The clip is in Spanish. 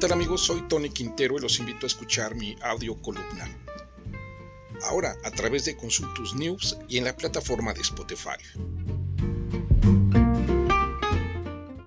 tal amigos? Soy Tony Quintero y los invito a escuchar mi audio columna. Ahora a través de Consultus News y en la plataforma de Spotify.